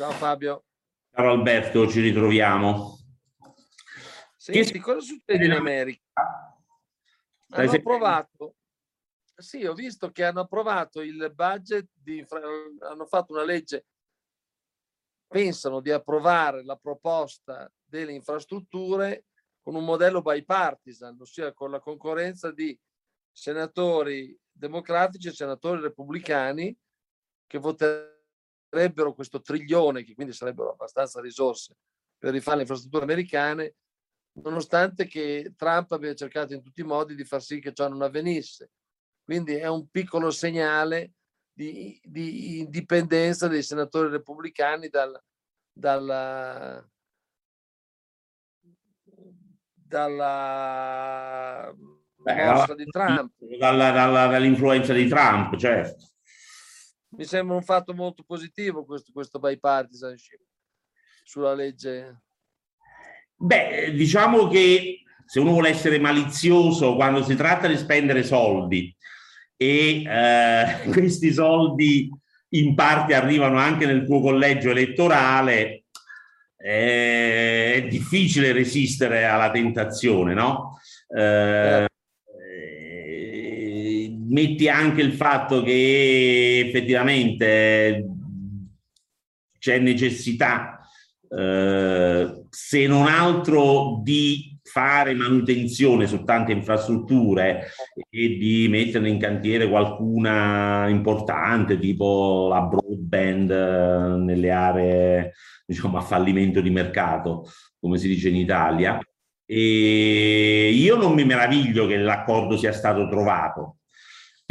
Ciao Fabio. Caro Alberto, ci ritroviamo. Senti, cosa succede in America? Hanno sentendo? approvato, sì, ho visto che hanno approvato il budget, di, hanno fatto una legge, pensano di approvare la proposta delle infrastrutture con un modello bipartisan, ossia con la concorrenza di senatori democratici e senatori repubblicani che voterebbero questo trilione, che quindi sarebbero abbastanza risorse per rifare le infrastrutture americane, nonostante che Trump abbia cercato in tutti i modi di far sì che ciò non avvenisse. Quindi è un piccolo segnale di, di indipendenza dei senatori repubblicani dal, dalla, dalla Beh, mossa di Trump. Dalla- dalla- dall'influenza di Trump, certo. Mi sembra un fatto molto positivo questo, questo bipartisanship sulla legge. Beh, diciamo che se uno vuole essere malizioso, quando si tratta di spendere soldi e eh, questi soldi in parte arrivano anche nel tuo collegio elettorale, eh, è difficile resistere alla tentazione, no? Eh, eh, metti anche il fatto che effettivamente c'è necessità eh, se non altro di fare manutenzione su tante infrastrutture e di metterne in cantiere qualcuna importante, tipo la broadband eh, nelle aree diciamo a fallimento di mercato, come si dice in Italia. E io non mi meraviglio che l'accordo sia stato trovato,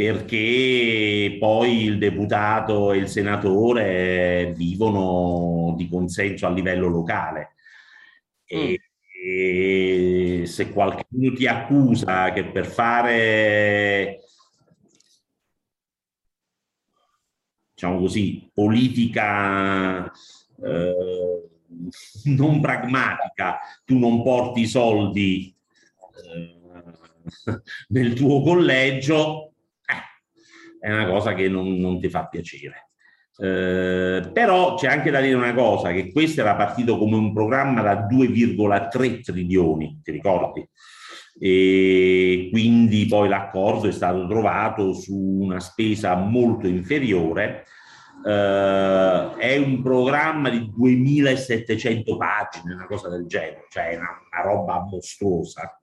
perché poi il deputato e il senatore vivono di consenso a livello locale. E, e se qualcuno ti accusa che per fare, diciamo così, politica eh, non pragmatica, tu non porti i soldi eh, nel tuo collegio, è una cosa che non, non ti fa piacere. Eh, però c'è anche da dire una cosa, che questo era partito come un programma da 2,3 trilioni, ti ricordi? E quindi poi l'accordo è stato trovato su una spesa molto inferiore. Eh, è un programma di 2700 pagine, una cosa del genere, cioè una, una roba mostruosa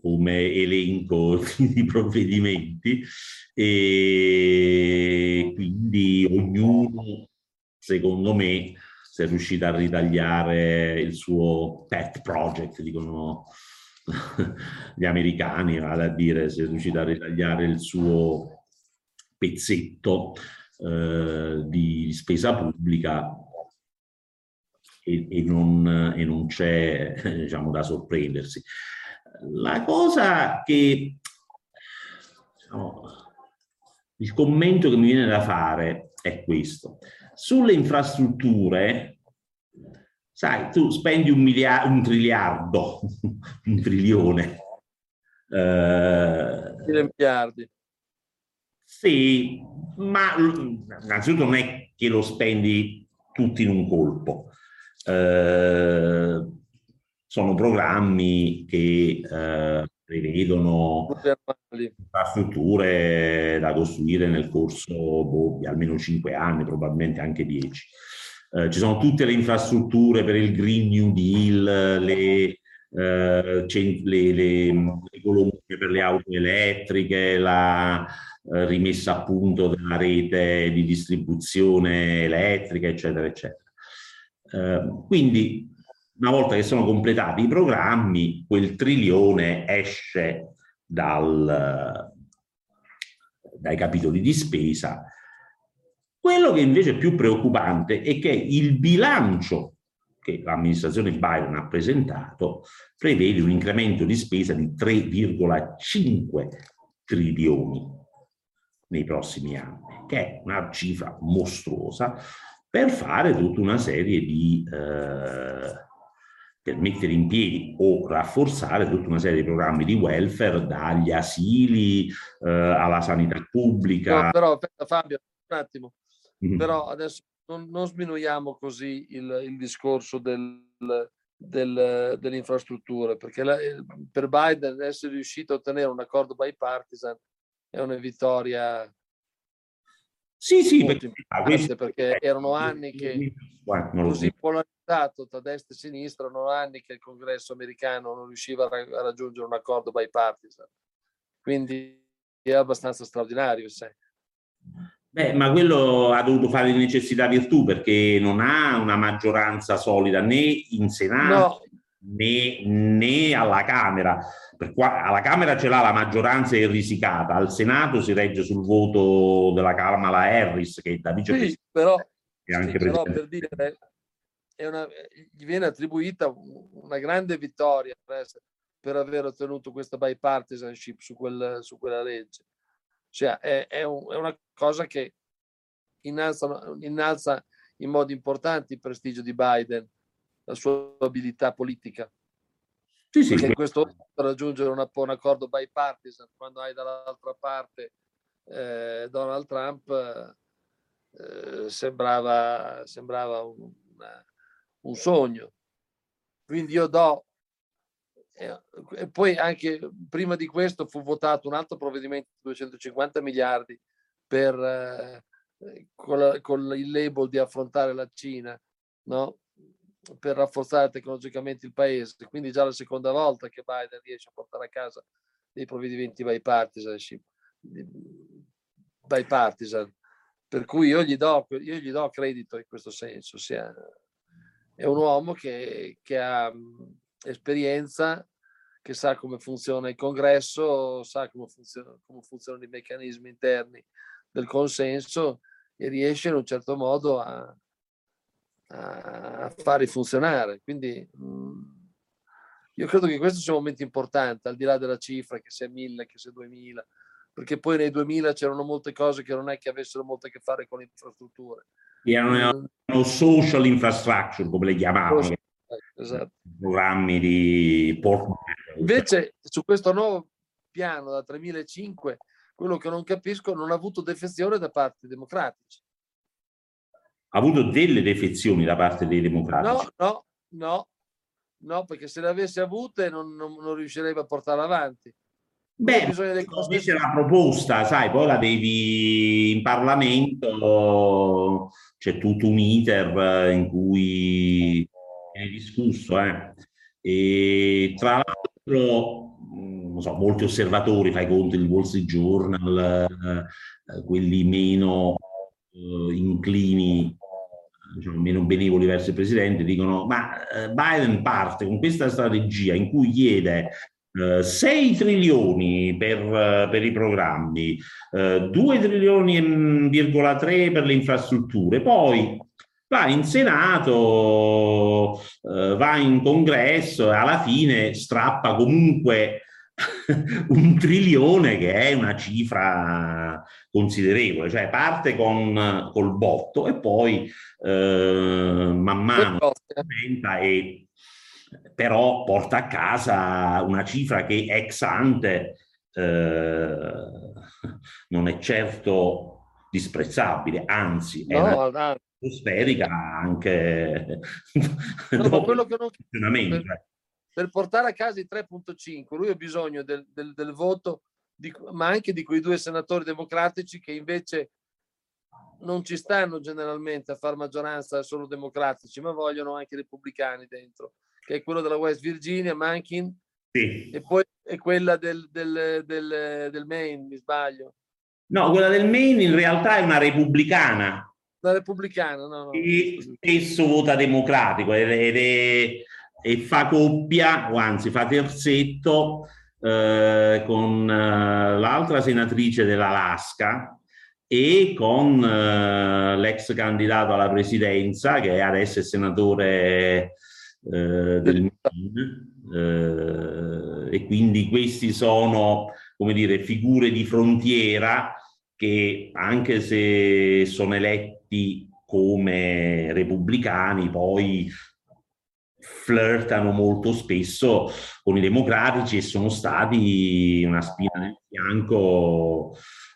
come elenco di provvedimenti e quindi ognuno, secondo me, si è riuscito a ritagliare il suo pet project, dicono gli americani, vale a dire, si è riuscito a ritagliare il suo pezzetto eh, di spesa pubblica e, e, non, non c'è diciamo, da sorprendersi. La cosa che diciamo, il commento che mi viene da fare è questo. Sulle infrastrutture, sai, tu spendi un, miliardo, un triliardo, un trilione. Eh, miliardi. Sì, ma innanzitutto non è che lo spendi tutti in un colpo. Eh, sono programmi che eh, prevedono infrastrutture da costruire nel corso boh, di almeno cinque anni, probabilmente anche dieci. Eh, ci sono tutte le infrastrutture per il Green New Deal, le, eh, le, le, le colonne per le auto elettriche, la eh, rimessa a punto della rete di distribuzione elettrica, eccetera, eccetera. Eh, quindi una volta che sono completati i programmi, quel trilione esce dal, dai capitoli di spesa. Quello che invece è più preoccupante è che il bilancio che l'amministrazione Biden ha presentato prevede un incremento di spesa di 3,5 trilioni nei prossimi anni, che è una cifra mostruosa per fare tutta una serie di eh, per mettere in piedi o rafforzare tutta una serie di programmi di welfare, dagli asili eh, alla sanità pubblica. No, però aspetta Fabio, un attimo, mm-hmm. però adesso non, non sminuiamo così il, il discorso del, del, delle infrastrutture, perché la, per Biden essere riuscito a ottenere un accordo bipartisan è una vittoria sì, sì, perché, perché erano anni che così polarizzato tra destra e sinistra, erano anni che il congresso americano non riusciva a raggiungere un accordo bipartisan. Quindi è abbastanza straordinario. Sai. Beh, ma quello ha dovuto fare di necessità virtù perché non ha una maggioranza solida né in Senato no. né, né alla Camera per qua, alla Camera ce l'ha la maggioranza è risicata, al Senato si regge sul voto della Kamala Harris che è da vicepresidente. Sì, però, sì, però per dire, una, gli viene attribuita una grande vittoria per, aver ottenuto questa bipartisanship su, quel, su quella legge. Cioè, è, è, un, è una cosa che innalza, innalza in modo importante il prestigio di Biden, la sua abilità politica. Sì, sì, Perché in questo momento raggiungere una, un accordo bipartisan quando hai dall'altra parte eh, Donald Trump eh, sembrava, sembrava un, una, un, sogno. Quindi io do e poi anche prima di questo fu votato un altro provvedimento di 250 miliardi per, eh, con, la, con, il label di affrontare la Cina, no? per rafforzare tecnologicamente il paese. Quindi già la seconda volta che Biden riesce a portare a casa dei provvedimenti bipartisanship, bipartisan. Per cui io gli do, io gli do credito in questo senso. Sia, è un uomo che, che ha esperienza, che sa come funziona il congresso, sa come, funziona, come funzionano i meccanismi interni del consenso e riesce in un certo modo a, a farli funzionare. Quindi mm, io credo che questo sia un momento importante, al di là della cifra, che sia 1000, che sia 2000, perché poi nei 2000 c'erano molte cose che non è che avessero molto a che fare con le infrastrutture. Erano, erano social infrastructure, come le chiamavano. Esatto. Programmi di. Invece su questo nuovo piano da 3005, quello che non capisco non ha avuto defezione da parte dei democratici ha avuto delle defezioni da parte dei democratici. No, no, no, no perché se le avesse avute non, non, non riuscirebbe a portare avanti. Beh, invece la proposta, sai, poi la devi in Parlamento, c'è tutto un iter in cui è discusso, eh. E tra l'altro, non so, molti osservatori, fai conto il Wall Street Journal, eh, quelli meno eh, inclini, diciamo, meno benevoli verso il presidente, dicono ma eh, Biden parte con questa strategia in cui chiede 6 trilioni per, per i programmi, uh, 2 trilioni e 3 per le infrastrutture, poi va in Senato, va in congresso e alla fine strappa comunque un trilione che è una cifra considerevole, cioè parte con col botto e poi eh, man mano aumenta e però porta a casa una cifra che ex ante eh, non è certo disprezzabile, anzi è no, una atmosferica anche no, quello che non... Per, cioè per portare a casa i 3.5 lui ha bisogno del, del, del voto, di, ma anche di quei due senatori democratici che invece non ci stanno generalmente a far maggioranza solo democratici, ma vogliono anche repubblicani dentro, che è quello della West Virginia, Mankin, sì. e poi è quella del, del, del, del Maine, mi sbaglio. No, quella del Maine in realtà è una repubblicana. Una repubblicana, no, no. E spesso vota democratico ed è, e fa coppia, o anzi fa terzetto eh, con eh, l'altra senatrice dell'Alaska, e con eh, l'ex candidato alla presidenza che adesso è senatore eh, del MIN eh, e quindi questi sono come dire figure di frontiera che anche se sono eletti come repubblicani poi flirtano molto spesso con i democratici e sono stati una spina nel fianco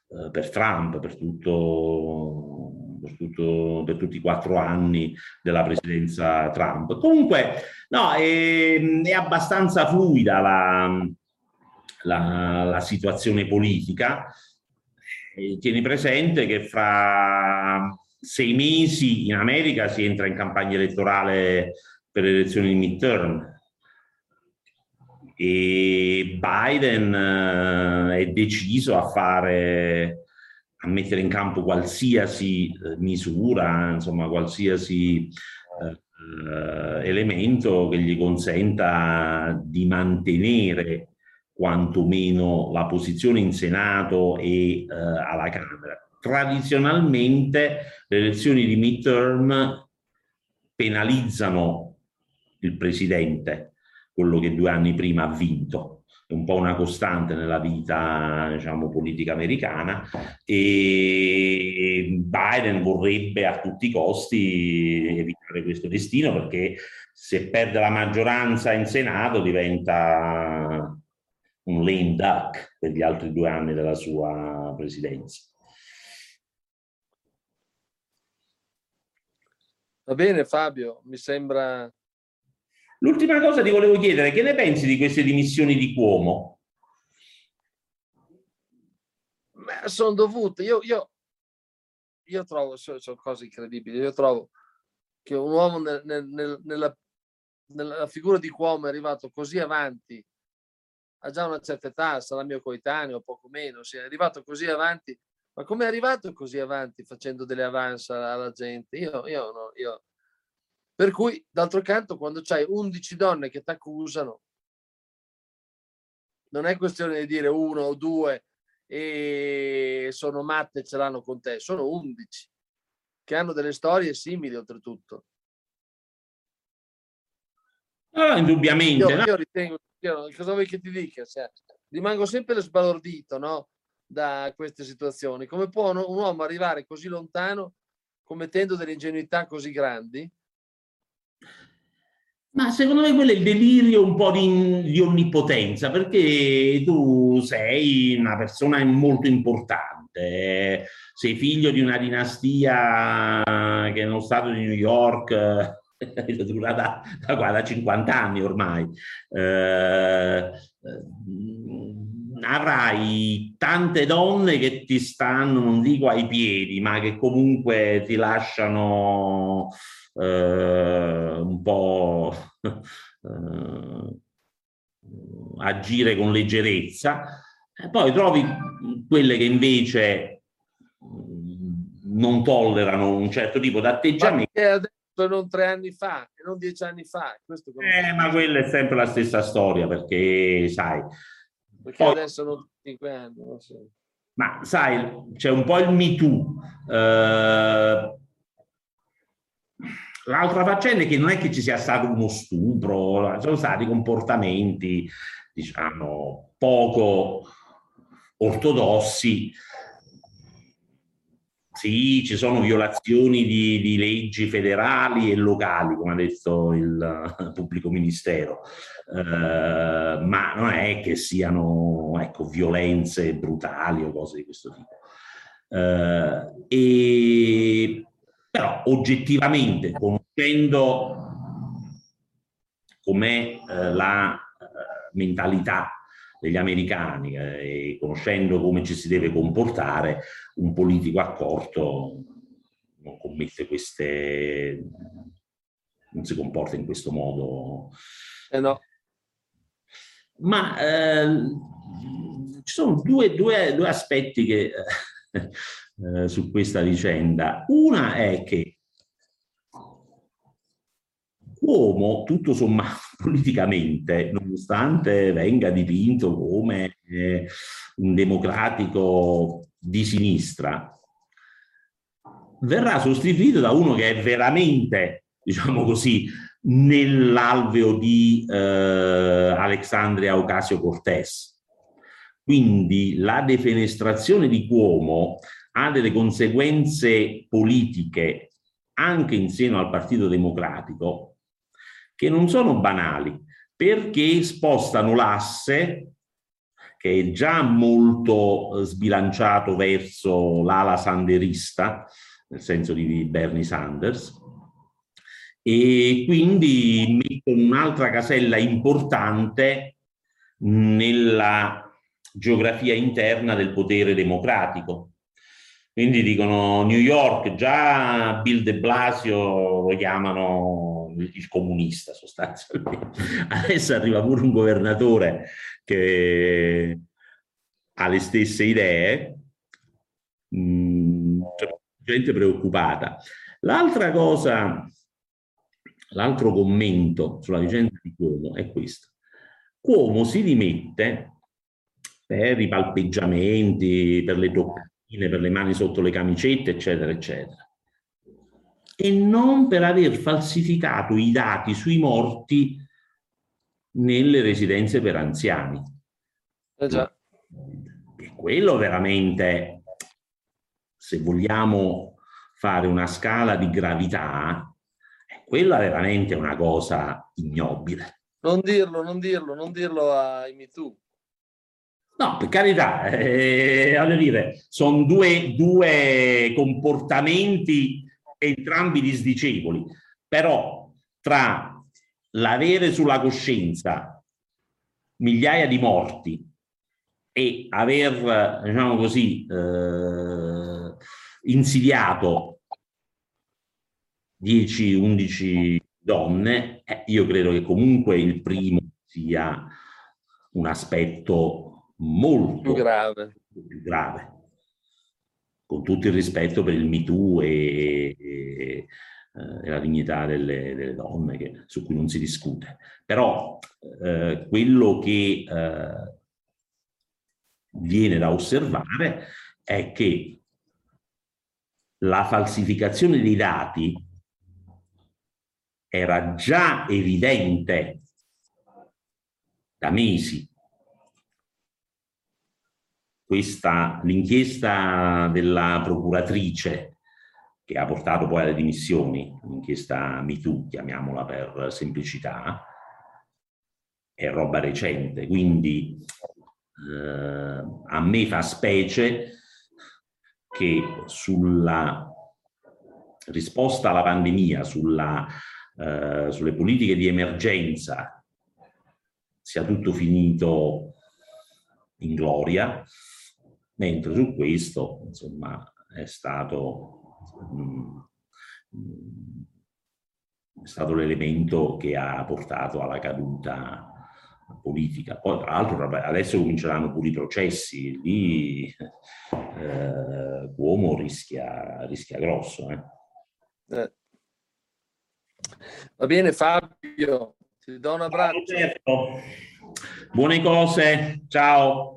eh, per Trump per, tutto, per, per, tutti i quattro anni della presidenza Trump. Comunque, no, è, è abbastanza fluida la, la, la situazione politica. E tieni presente che fra sei mesi in America si entra in campagna elettorale per le elezioni di midterm e Biden eh, è deciso a fare a mettere in campo qualsiasi eh, misura, insomma qualsiasi eh, elemento che gli consenta di mantenere quantomeno la posizione in Senato e eh, alla Camera. Tradizionalmente le elezioni di midterm penalizzano il presidente, quello che due anni prima ha vinto. Un po' una costante nella vita diciamo, politica americana e Biden vorrebbe a tutti i costi evitare questo destino perché se perde la maggioranza in Senato diventa un lame duck per gli altri due anni della sua presidenza. Va bene Fabio, mi sembra L'ultima cosa ti volevo chiedere, che ne pensi di queste dimissioni di Cuomo? Ma sono dovute, io, io, io trovo, sono, sono, cose incredibili, io trovo che un uomo nel, nel, nella, nella figura di Cuomo è arrivato così avanti, ha già una certa età, sarà mio coetaneo, poco meno, si è arrivato così avanti, ma come è arrivato così avanti facendo delle avance alla gente? Io, io, no, io per cui, d'altro canto, quando c'hai 11 donne che ti accusano, non è questione di dire uno o due e sono matte e ce l'hanno con te, sono 11 che hanno delle storie simili oltretutto. Ah, indubbiamente. Io, no? io ritengo, io, cosa vuoi che ti dica? Cioè, rimango sempre sbalordito no? da queste situazioni. Come può un uomo arrivare così lontano commettendo delle ingenuità così grandi? Ma secondo me quello è il delirio un po' di, di, onnipotenza, perché tu sei una persona molto importante, sei figlio di una dinastia che nello stato di New York dura da, da, da 50 anni ormai. Eh, avrai tante donne che ti stanno, non dico ai piedi, ma che comunque ti lasciano eh, un po' eh, agire con leggerezza, e poi trovi quelle che invece mm, non tollerano un certo tipo di atteggiamento. Adesso non tre anni fa, e non dieci anni fa. eh, ma quella è sempre la stessa storia, perché sai... Perché poi, adesso non cinque anni, non so. Ma sai, c'è un po' il Me Too. Eh, L'altra faccenda è che non è che ci sia stato uno stupro, sono stati comportamenti, diciamo, poco ortodossi. Sì, ci sono violazioni di, di leggi federali e locali, come ha detto il pubblico ministero, eh, ma non è che siano ecco, violenze brutali o cose di questo tipo. Eh, e però oggettivamente, conoscendo com'è eh, la eh, mentalità degli americani eh, e conoscendo come ci si deve comportare, un politico accorto non commette queste, non si comporta in questo modo. Eh no. Ma eh, ci sono due, due, due aspetti che eh, su questa vicenda. Una è che Uomo, tutto sommato, politicamente, nonostante venga dipinto come eh, un democratico di sinistra, verrà sostituito da uno che è veramente, diciamo così, nell'alveo di eh, Alexandria Ocasio Cortez. Quindi la defenestrazione di Cuomo ha delle conseguenze politiche anche in seno al Partito Democratico che non sono banali perché spostano l'asse che è già molto eh, sbilanciato verso l'ala sanderista, nel senso di Bernie Sanders, e quindi mettono un'altra casella importante nella geografia interna del potere democratico. Quindi dicono New York, già Bill de Blasio lo chiamano il comunista sostanzialmente. Adesso arriva pure un governatore che ha le stesse idee, mm, gente preoccupata. L'altra cosa, l'altro commento sulla vicenda di Cuomo è questo. Cuomo si rimette per i palpeggiamenti, per le toccate per le mani sotto le camicette, eccetera, eccetera. E non per aver falsificato i dati sui morti nelle residenze per anziani. Eh già. E quello veramente, se vogliamo fare una scala di gravità, quella veramente è una cosa ignobile. Non dirlo, non dirlo, non dirlo ai MeToo. No, per carità, eh, voglio dire, sono due, due comportamenti entrambi disdicevoli, però tra l'avere sulla coscienza migliaia di morti e aver, diciamo così, eh, insidiato 10-11 donne, eh, io credo che comunque il primo sia un aspetto molto più grave. più grave. Con tutto il rispetto per il MeToo e, e, e la dignità delle, delle donne, che, su cui non si discute. Però eh, quello che eh, viene da osservare è che la falsificazione dei dati era già evidente da mesi questa, l'inchiesta della procuratrice che ha portato poi alle dimissioni, l'inchiesta MeToo, chiamiamola per semplicità, è roba recente, quindi eh, a me fa specie che sulla risposta alla pandemia, sulla, eh, sulle politiche di emergenza, sia tutto finito in gloria, mentre su questo insomma è stato, mm, è stato l'elemento che ha portato alla caduta politica. Poi tra l'altro adesso cominceranno pure i processi, lì eh, Uomo rischia, rischia grosso. Eh. Eh. Va bene Fabio, ti do un abbraccio. Buone cose, ciao.